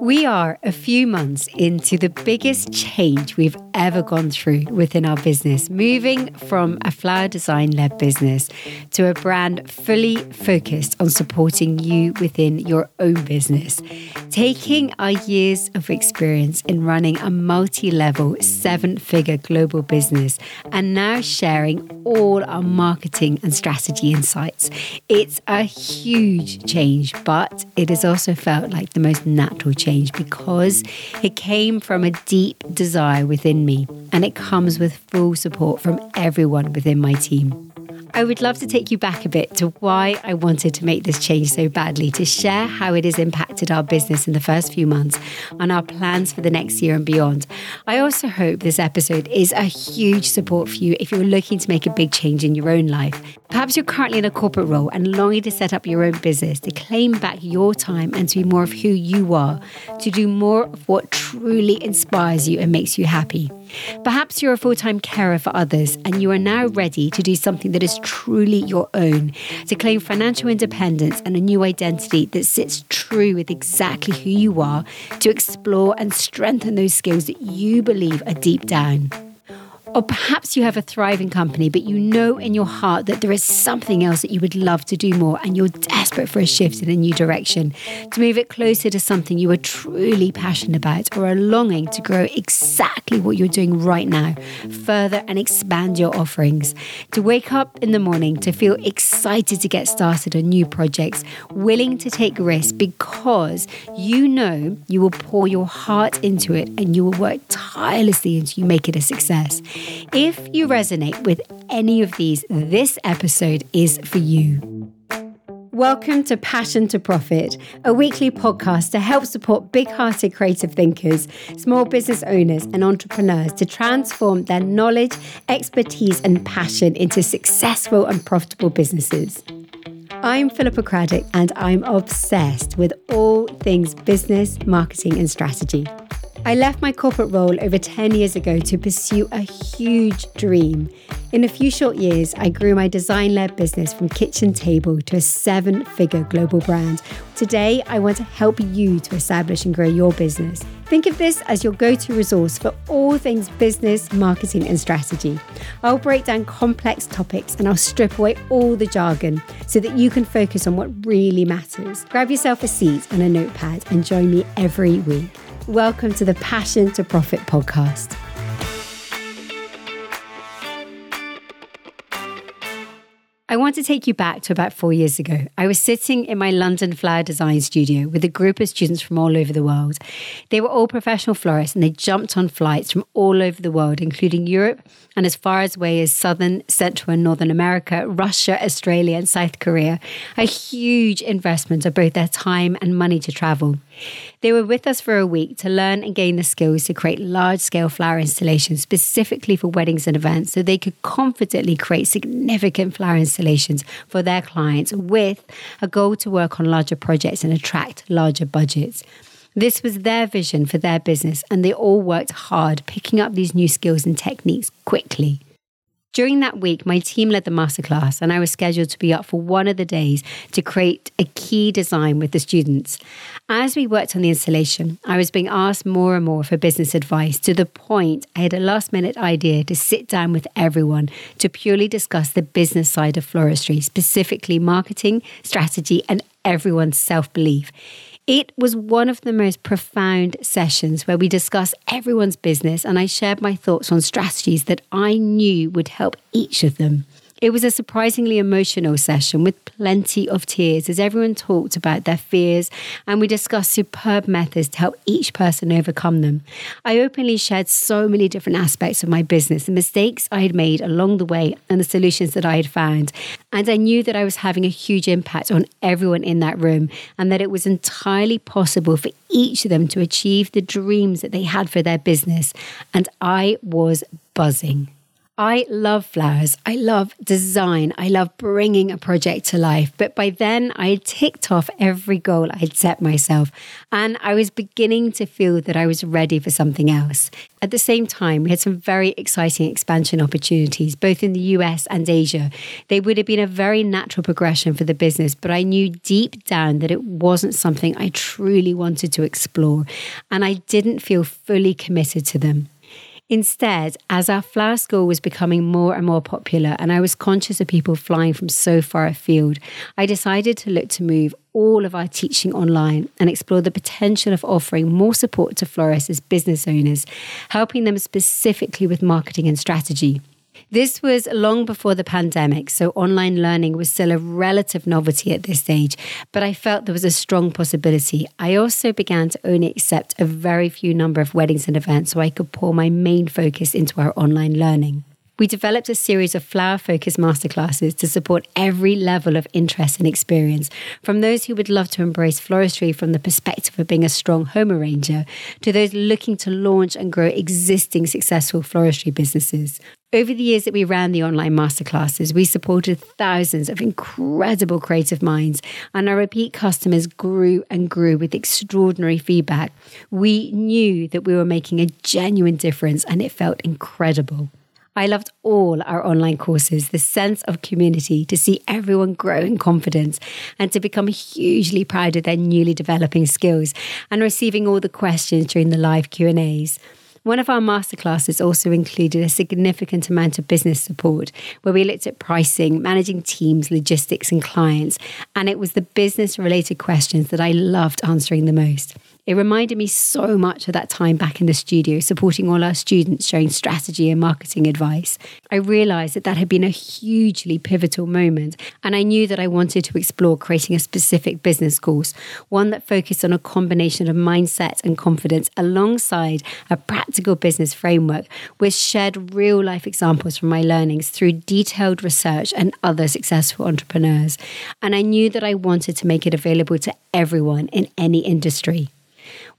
We are a few months into the biggest change we've ever gone through within our business, moving from a flower design led business to a brand fully focused on supporting you within your own business. Taking our years of experience in running a multi level, seven figure global business and now sharing all our marketing and strategy insights. It's a huge change, but it has also felt like the most natural change change because it came from a deep desire within me and it comes with full support from everyone within my team. I would love to take you back a bit to why I wanted to make this change so badly, to share how it has impacted our business in the first few months and our plans for the next year and beyond. I also hope this episode is a huge support for you if you're looking to make a big change in your own life. Perhaps you're currently in a corporate role and longing to set up your own business, to claim back your time and to be more of who you are, to do more of what truly inspires you and makes you happy. Perhaps you're a full time carer for others and you are now ready to do something that is truly your own, to claim financial independence and a new identity that sits true with exactly who you are, to explore and strengthen those skills that you believe are deep down. Or perhaps you have a thriving company, but you know in your heart that there is something else that you would love to do more and you're desperate for a shift in a new direction, to move it closer to something you are truly passionate about or are longing to grow exactly what you're doing right now, further and expand your offerings, to wake up in the morning to feel excited to get started on new projects, willing to take risks because you know you will pour your heart into it and you will work tirelessly until you make it a success. If you resonate with any of these, this episode is for you. Welcome to Passion to Profit, a weekly podcast to help support big hearted creative thinkers, small business owners, and entrepreneurs to transform their knowledge, expertise, and passion into successful and profitable businesses. I'm Philippa Craddock, and I'm obsessed with all things business, marketing, and strategy. I left my corporate role over 10 years ago to pursue a huge dream. In a few short years, I grew my design led business from kitchen table to a seven figure global brand. Today, I want to help you to establish and grow your business. Think of this as your go to resource for all things business, marketing, and strategy. I'll break down complex topics and I'll strip away all the jargon so that you can focus on what really matters. Grab yourself a seat and a notepad and join me every week. Welcome to the Passion to Profit podcast. I want to take you back to about four years ago. I was sitting in my London flower design studio with a group of students from all over the world. They were all professional florists and they jumped on flights from all over the world, including Europe and as far as away as Southern, Central, and Northern America, Russia, Australia, and South Korea. A huge investment of both their time and money to travel. They were with us for a week to learn and gain the skills to create large scale flower installations specifically for weddings and events so they could confidently create significant flower installations for their clients with a goal to work on larger projects and attract larger budgets. This was their vision for their business, and they all worked hard picking up these new skills and techniques quickly. During that week, my team led the masterclass, and I was scheduled to be up for one of the days to create a key design with the students. As we worked on the installation, I was being asked more and more for business advice to the point I had a last minute idea to sit down with everyone to purely discuss the business side of floristry, specifically marketing, strategy, and everyone's self belief. It was one of the most profound sessions where we discussed everyone's business and I shared my thoughts on strategies that I knew would help each of them. It was a surprisingly emotional session with plenty of tears as everyone talked about their fears and we discussed superb methods to help each person overcome them. I openly shared so many different aspects of my business, the mistakes I had made along the way, and the solutions that I had found. And I knew that I was having a huge impact on everyone in that room and that it was entirely possible for each of them to achieve the dreams that they had for their business. And I was buzzing. I love flowers. I love design. I love bringing a project to life. But by then, I had ticked off every goal I'd set myself, and I was beginning to feel that I was ready for something else. At the same time, we had some very exciting expansion opportunities, both in the US and Asia. They would have been a very natural progression for the business, but I knew deep down that it wasn't something I truly wanted to explore, and I didn't feel fully committed to them. Instead, as our flower school was becoming more and more popular and I was conscious of people flying from so far afield, I decided to look to move all of our teaching online and explore the potential of offering more support to florists as business owners, helping them specifically with marketing and strategy. This was long before the pandemic, so online learning was still a relative novelty at this stage, but I felt there was a strong possibility. I also began to only accept a very few number of weddings and events so I could pour my main focus into our online learning. We developed a series of flower focused masterclasses to support every level of interest and experience, from those who would love to embrace floristry from the perspective of being a strong home arranger to those looking to launch and grow existing successful floristry businesses. Over the years that we ran the online masterclasses, we supported thousands of incredible creative minds, and our repeat customers grew and grew with extraordinary feedback. We knew that we were making a genuine difference, and it felt incredible. I loved all our online courses, the sense of community, to see everyone grow in confidence and to become hugely proud of their newly developing skills and receiving all the questions during the live Q&As. One of our masterclasses also included a significant amount of business support where we looked at pricing, managing teams, logistics, and clients. And it was the business related questions that I loved answering the most. It reminded me so much of that time back in the studio, supporting all our students, sharing strategy and marketing advice. I realized that that had been a hugely pivotal moment, and I knew that I wanted to explore creating a specific business course, one that focused on a combination of mindset and confidence alongside a practical business framework, which shared real life examples from my learnings through detailed research and other successful entrepreneurs. And I knew that I wanted to make it available to everyone in any industry.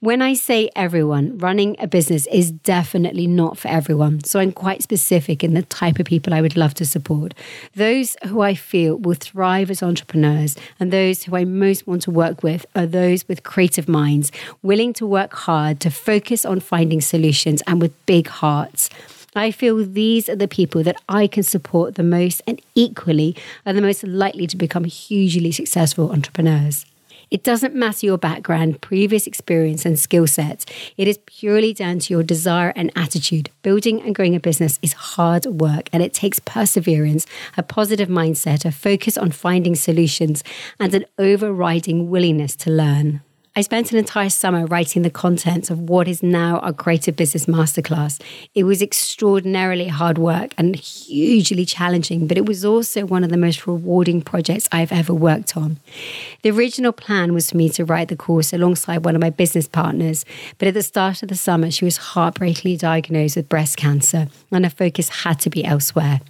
When I say everyone, running a business is definitely not for everyone. So I'm quite specific in the type of people I would love to support. Those who I feel will thrive as entrepreneurs and those who I most want to work with are those with creative minds, willing to work hard to focus on finding solutions and with big hearts. I feel these are the people that I can support the most and equally are the most likely to become hugely successful entrepreneurs. It doesn't matter your background, previous experience, and skill sets. It is purely down to your desire and attitude. Building and growing a business is hard work and it takes perseverance, a positive mindset, a focus on finding solutions, and an overriding willingness to learn. I spent an entire summer writing the contents of what is now our Creative Business Masterclass. It was extraordinarily hard work and hugely challenging, but it was also one of the most rewarding projects I've ever worked on. The original plan was for me to write the course alongside one of my business partners, but at the start of the summer, she was heartbreakingly diagnosed with breast cancer, and her focus had to be elsewhere.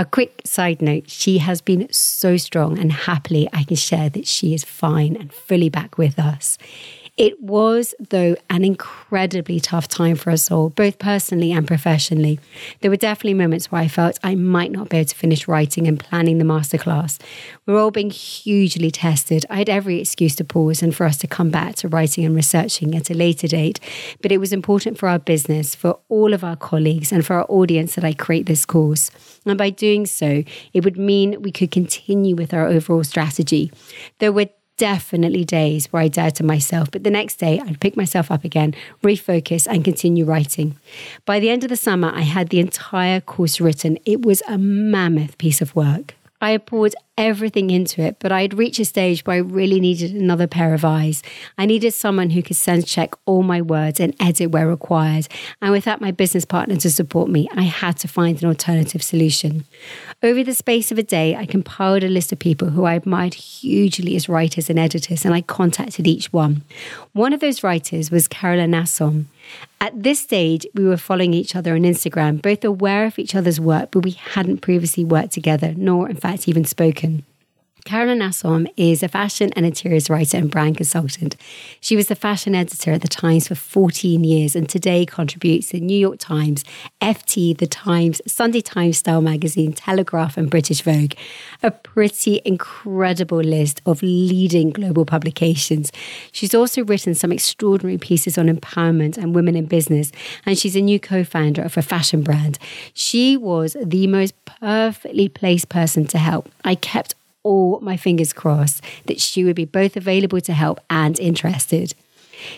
A quick side note she has been so strong, and happily, I can share that she is fine and fully back with us. It was, though, an incredibly tough time for us all, both personally and professionally. There were definitely moments where I felt I might not be able to finish writing and planning the masterclass. We we're all being hugely tested. I had every excuse to pause and for us to come back to writing and researching at a later date. But it was important for our business, for all of our colleagues, and for our audience that I create this course. And by doing so, it would mean we could continue with our overall strategy. There were definitely days where I doubted myself, but the next day I'd pick myself up again, refocus, and continue writing. By the end of the summer, I had the entire course written. It was a mammoth piece of work. I had poured everything into it, but I had reached a stage where I really needed another pair of eyes. I needed someone who could sense check all my words and edit where required. And without my business partner to support me, I had to find an alternative solution. Over the space of a day, I compiled a list of people who I admired hugely as writers and editors, and I contacted each one. One of those writers was Carolyn Asome. At this stage, we were following each other on Instagram, both aware of each other's work, but we hadn't previously worked together, nor, in fact, even spoken. Carolyn Asome is a fashion and interiors writer and brand consultant. She was the fashion editor at The Times for 14 years and today contributes to New York Times, FT, The Times, Sunday Times Style Magazine, Telegraph, and British Vogue. A pretty incredible list of leading global publications. She's also written some extraordinary pieces on empowerment and women in business, and she's a new co founder of a fashion brand. She was the most perfectly placed person to help. I kept all my fingers crossed that she would be both available to help and interested.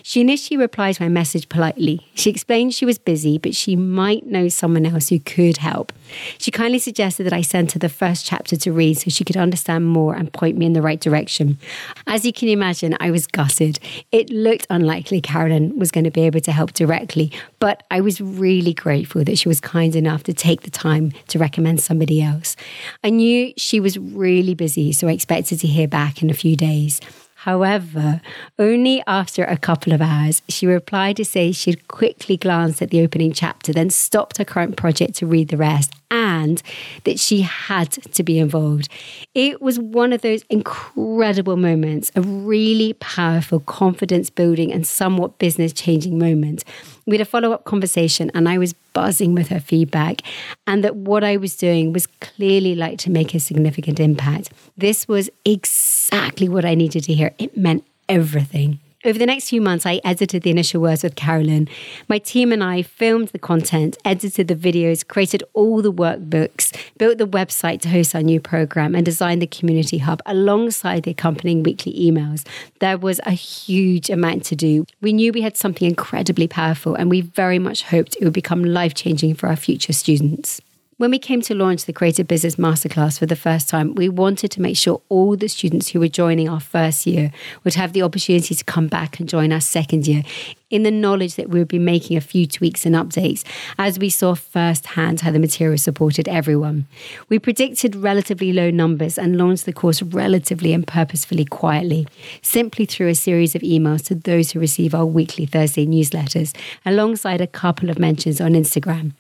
She initially replied to my message politely. She explained she was busy, but she might know someone else who could help. She kindly suggested that I send her the first chapter to read so she could understand more and point me in the right direction. As you can imagine, I was gutted. It looked unlikely Carolyn was going to be able to help directly, but I was really grateful that she was kind enough to take the time to recommend somebody else. I knew she was really busy, so I expected to hear back in a few days. However, only after a couple of hours, she replied to say she'd quickly glanced at the opening chapter, then stopped her current project to read the rest, and that she had to be involved. It was one of those incredible moments, a really powerful, confidence building, and somewhat business changing moment. We had a follow up conversation, and I was buzzing with her feedback, and that what I was doing was clearly like to make a significant impact. This was exactly what I needed to hear. It meant everything. Over the next few months, I edited the initial words with Carolyn. My team and I filmed the content, edited the videos, created all the workbooks, built the website to host our new program, and designed the community hub alongside the accompanying weekly emails. There was a huge amount to do. We knew we had something incredibly powerful, and we very much hoped it would become life changing for our future students. When we came to launch the Creative Business Masterclass for the first time, we wanted to make sure all the students who were joining our first year would have the opportunity to come back and join our second year in the knowledge that we would be making a few tweaks and updates as we saw firsthand how the material supported everyone. We predicted relatively low numbers and launched the course relatively and purposefully quietly, simply through a series of emails to those who receive our weekly Thursday newsletters, alongside a couple of mentions on Instagram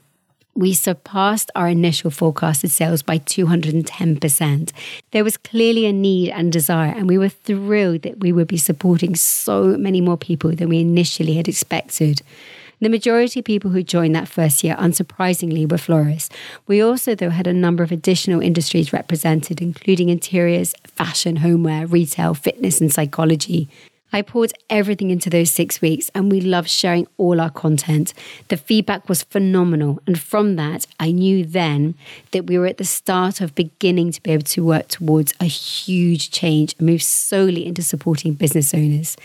we surpassed our initial forecasted sales by 210%. There was clearly a need and desire, and we were thrilled that we would be supporting so many more people than we initially had expected. The majority of people who joined that first year, unsurprisingly, were florists. We also, though, had a number of additional industries represented, including interiors, fashion, homeware, retail, fitness, and psychology. I poured everything into those six weeks and we loved sharing all our content. The feedback was phenomenal. And from that, I knew then that we were at the start of beginning to be able to work towards a huge change and move solely into supporting business owners.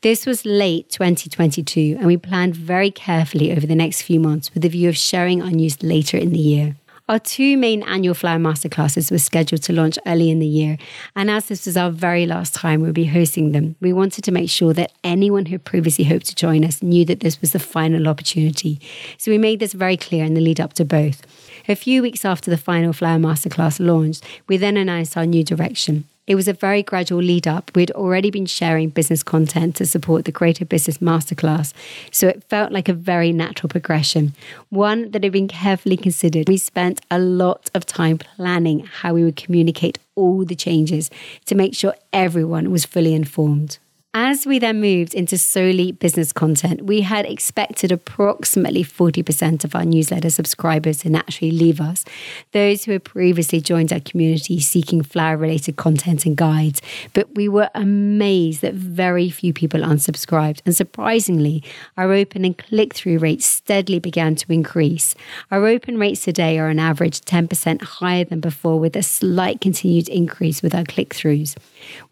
This was late 2022, and we planned very carefully over the next few months with the view of sharing our news later in the year. Our two main annual Flower Masterclasses were scheduled to launch early in the year, and as this was our very last time we'll be hosting them, we wanted to make sure that anyone who previously hoped to join us knew that this was the final opportunity. So we made this very clear in the lead up to both. A few weeks after the final Flower Masterclass launched, we then announced our new direction. It was a very gradual lead up. We'd already been sharing business content to support the Creative Business Masterclass, so it felt like a very natural progression, one that had been carefully considered. We spent a lot of time planning how we would communicate all the changes to make sure everyone was fully informed. As we then moved into solely business content, we had expected approximately 40% of our newsletter subscribers to naturally leave us. Those who had previously joined our community seeking flower related content and guides. But we were amazed that very few people unsubscribed. And surprisingly, our open and click through rates steadily began to increase. Our open rates today are on average 10% higher than before, with a slight continued increase with our click throughs.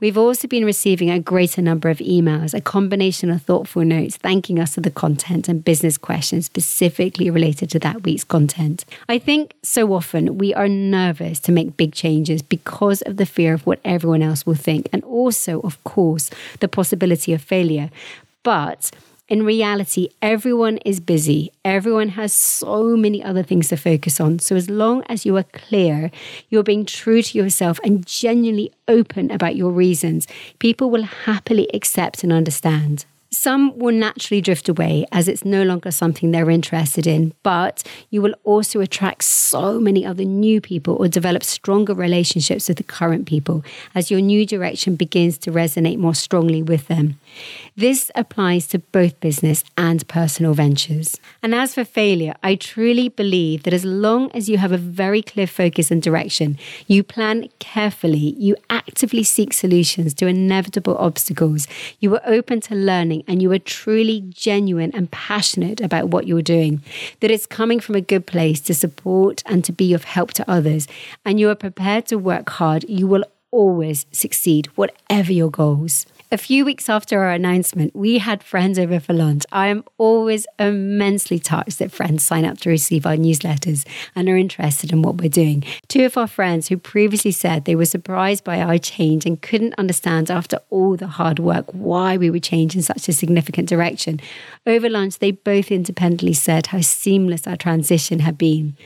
We've also been receiving a greater number of emails, a combination of thoughtful notes thanking us for the content and business questions specifically related to that week's content. I think so often we are nervous to make big changes because of the fear of what everyone else will think, and also, of course, the possibility of failure. But in reality, everyone is busy. Everyone has so many other things to focus on. So, as long as you are clear, you're being true to yourself and genuinely open about your reasons, people will happily accept and understand. Some will naturally drift away as it's no longer something they're interested in, but you will also attract so many other new people or develop stronger relationships with the current people as your new direction begins to resonate more strongly with them. This applies to both business and personal ventures. And as for failure, I truly believe that as long as you have a very clear focus and direction, you plan carefully, you actively seek solutions to inevitable obstacles, you are open to learning, and you are truly genuine and passionate about what you're doing, that it's coming from a good place to support and to be of help to others, and you are prepared to work hard, you will always succeed, whatever your goals. A few weeks after our announcement, we had friends over for lunch. I am always immensely touched that friends sign up to receive our newsletters and are interested in what we're doing. Two of our friends who previously said they were surprised by our change and couldn't understand after all the hard work why we would change in such a significant direction. Over lunch, they both independently said how seamless our transition had been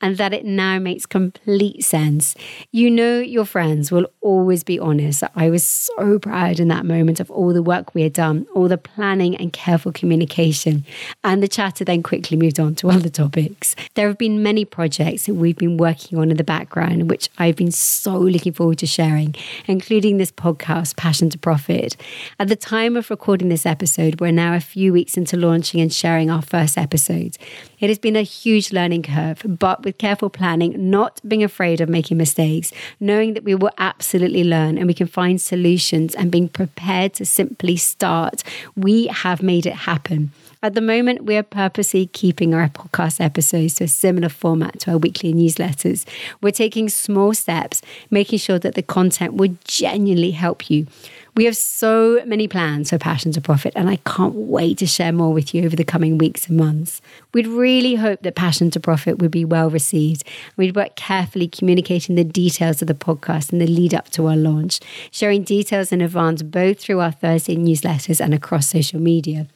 and that it now makes complete sense. You know, your friends will always be honest. I was so proud in that moment of all the work we had done, all the planning and careful communication. And the chatter then quickly moved on to other topics. There have been many projects that we've been working on in the background, which I've been so looking forward to sharing, including this podcast, Passion to Profit. At the time of recording this episode, we're now a few weeks into launching and sharing our first episodes. It has been a huge learning curve, but with careful planning, not being afraid of making mistakes, knowing that we will absolutely learn and we can find solutions and being prepared to simply start, we have made it happen. At the moment, we are purposely keeping our podcast episodes to a similar format to our weekly newsletters. We're taking small steps, making sure that the content will genuinely help you. We have so many plans for Passion to Profit, and I can't wait to share more with you over the coming weeks and months. We'd really hope that Passion to Profit would be well received. We'd work carefully communicating the details of the podcast in the lead up to our launch, sharing details in advance both through our Thursday newsletters and across social media.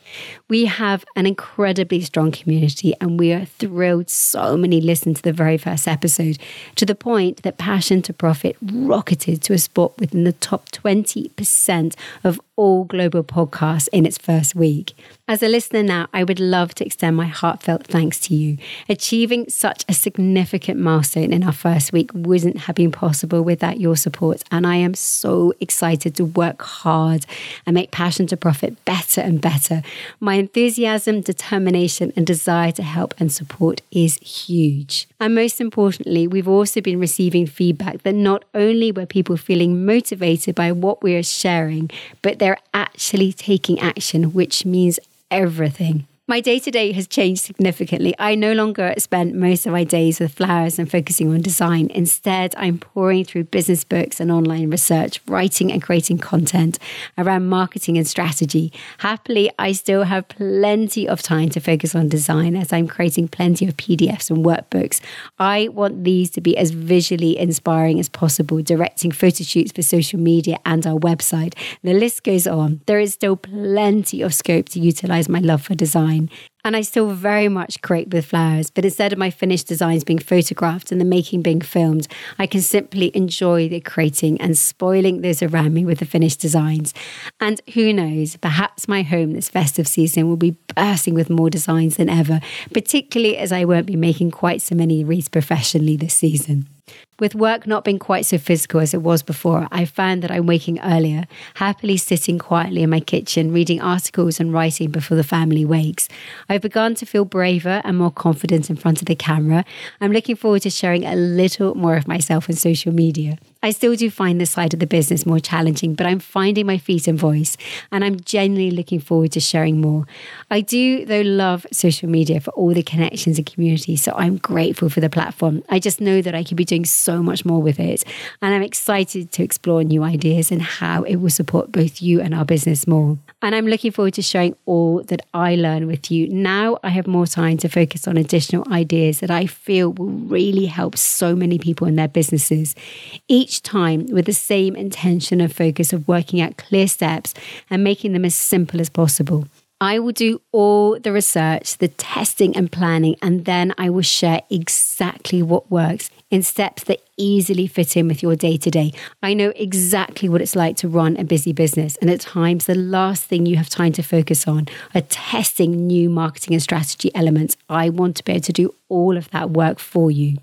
We have an incredibly strong community, and we are thrilled so many listened to the very first episode to the point that Passion to Profit rocketed to a spot within the top 20% of all global podcasts in its first week. As a listener now, I would love to extend my heartfelt thanks to you. Achieving such a significant milestone in our first week wouldn't have been possible without your support, and I am so excited to work hard and make Passion to Profit better and better. My enthusiasm, determination, and desire to help and support is huge. And most importantly, we've also been receiving feedback that not only were people feeling motivated by what we are sharing, but they're actually taking action, which means everything. My day to day has changed significantly. I no longer spend most of my days with flowers and focusing on design. Instead, I'm pouring through business books and online research, writing and creating content around marketing and strategy. Happily, I still have plenty of time to focus on design as I'm creating plenty of PDFs and workbooks. I want these to be as visually inspiring as possible, directing photo shoots for social media and our website. The list goes on. There is still plenty of scope to utilize my love for design and I still very much create with flowers, but instead of my finished designs being photographed and the making being filmed, I can simply enjoy the creating and spoiling those around me with the finished designs. And who knows, perhaps my home this festive season will be bursting with more designs than ever, particularly as I won't be making quite so many wreaths professionally this season. With work not being quite so physical as it was before, I found that I'm waking earlier, happily sitting quietly in my kitchen, reading articles and writing before the family wakes. I've begun to feel braver and more confident in front of the camera. I'm looking forward to sharing a little more of myself on social media. I still do find this side of the business more challenging, but I'm finding my feet and voice, and I'm genuinely looking forward to sharing more. I do, though, love social media for all the connections and community, so I'm grateful for the platform. I just know that I could be doing so much more with it, and I'm excited to explore new ideas and how it will support both you and our business more. And I'm looking forward to sharing all that I learn with you. Now I have more time to focus on additional ideas that I feel will really help so many people in their businesses. Each each time with the same intention and focus of working out clear steps and making them as simple as possible. I will do all the research, the testing and planning, and then I will share exactly what works in steps that easily fit in with your day to day. I know exactly what it's like to run a busy business, and at times, the last thing you have time to focus on are testing new marketing and strategy elements. I want to be able to do all of that work for you.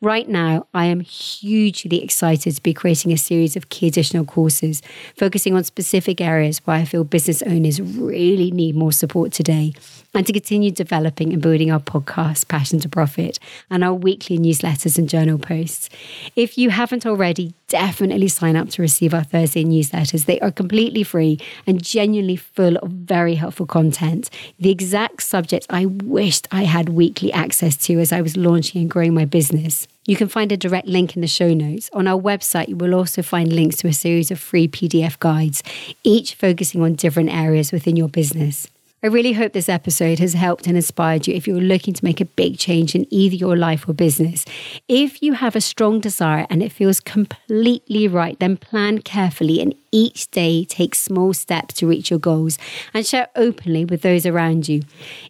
Right now, I am hugely excited to be creating a series of key additional courses focusing on specific areas where I feel business owners really need more support today, and to continue developing and building our podcast, Passion to Profit, and our weekly newsletters and journal posts. If you haven't already, definitely sign up to receive our Thursday newsletters. They are completely free and genuinely full of very helpful content. The exact subjects I wished I had weekly access to as I was launching and growing my business. You can find a direct link in the show notes. On our website, you will also find links to a series of free PDF guides, each focusing on different areas within your business. I really hope this episode has helped and inspired you if you're looking to make a big change in either your life or business. If you have a strong desire and it feels completely right, then plan carefully and each day take small steps to reach your goals and share openly with those around you.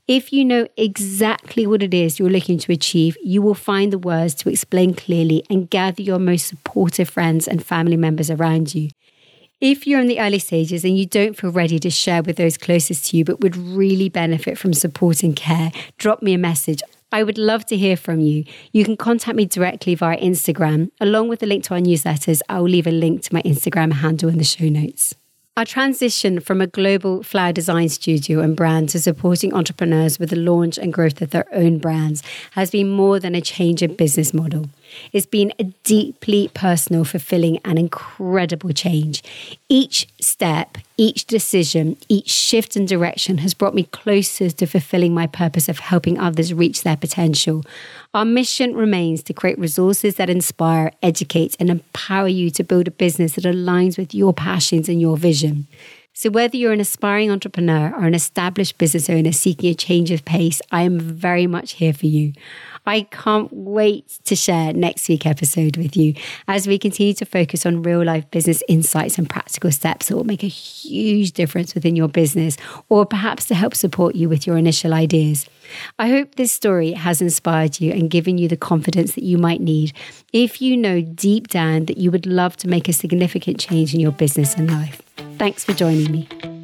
If you know exactly what it is you're looking to achieve, you will find the words to explain clearly and gather your most supportive friends and family members around you. If you're in the early stages and you don't feel ready to share with those closest to you, but would really benefit from support and care, drop me a message. I would love to hear from you. You can contact me directly via Instagram. Along with the link to our newsletters, I will leave a link to my Instagram handle in the show notes. Our transition from a global flower design studio and brand to supporting entrepreneurs with the launch and growth of their own brands has been more than a change in business model. It's been a deeply personal, fulfilling, and incredible change. Each step, each decision, each shift in direction has brought me closer to fulfilling my purpose of helping others reach their potential. Our mission remains to create resources that inspire, educate, and empower you to build a business that aligns with your passions and your vision. So, whether you're an aspiring entrepreneur or an established business owner seeking a change of pace, I am very much here for you. I can't wait to share next week's episode with you as we continue to focus on real life business insights and practical steps that will make a huge difference within your business or perhaps to help support you with your initial ideas. I hope this story has inspired you and given you the confidence that you might need if you know deep down that you would love to make a significant change in your business and life. Thanks for joining me.